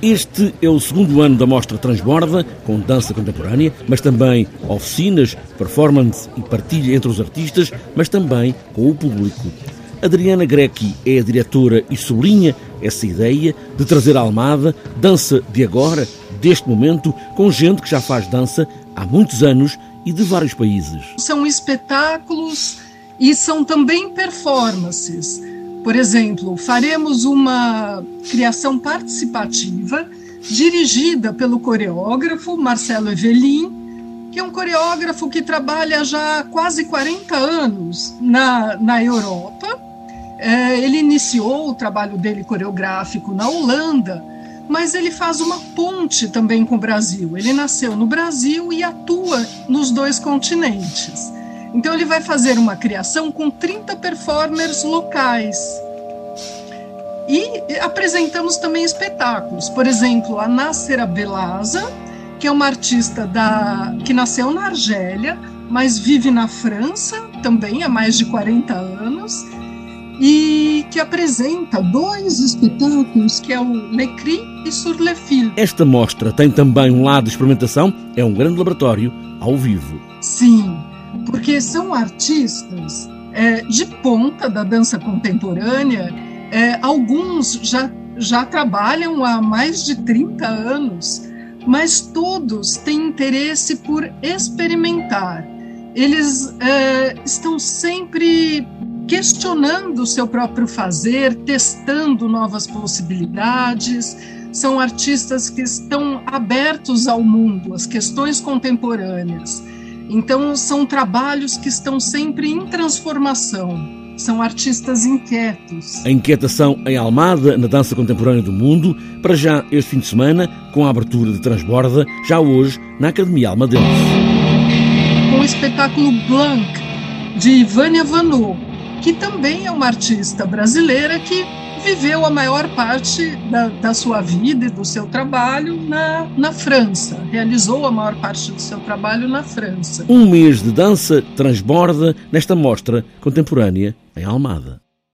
Este é o segundo ano da Mostra Transborda, com dança contemporânea, mas também oficinas, performance e partilha entre os artistas, mas também com o público. Adriana Grechi é a diretora e sublinha essa ideia de trazer à Almada dança de agora, deste momento, com gente que já faz dança há muitos anos e de vários países. São espetáculos e são também performances. Por exemplo, faremos uma criação participativa dirigida pelo coreógrafo Marcelo Evelin, que é um coreógrafo que trabalha já há quase 40 anos na, na Europa. É, ele iniciou o trabalho dele coreográfico na Holanda, mas ele faz uma ponte também com o Brasil. Ele nasceu no Brasil e atua nos dois continentes. Então ele vai fazer uma criação com 30 performers locais. E apresentamos também espetáculos. Por exemplo, a Nácera Belaza, que é uma artista da, que nasceu na Argélia, mas vive na França também há mais de 40 anos, e que apresenta dois espetáculos, que é o Le Cri e Sur le Fil. Esta mostra tem também um lado de experimentação, é um grande laboratório ao vivo. Sim, porque são artistas é, de ponta da dança contemporânea, é, alguns já, já trabalham há mais de 30 anos, mas todos têm interesse por experimentar. Eles é, estão sempre questionando o seu próprio fazer, testando novas possibilidades. São artistas que estão abertos ao mundo, às questões contemporâneas. Então, são trabalhos que estão sempre em transformação. São artistas inquietos. A inquietação em Almada, na dança contemporânea do mundo, para já este fim de semana, com a abertura de Transborda, já hoje na Academia Almadense. Com o espetáculo Blanc, de Vânia Vanot, que também é uma artista brasileira que viveu a maior parte da, da, sua vida e do seu trabalho na, na França. Realizou a maior parte do seu trabalho na França. Um mês de dança transborda nesta mostra contemporânea em Almada.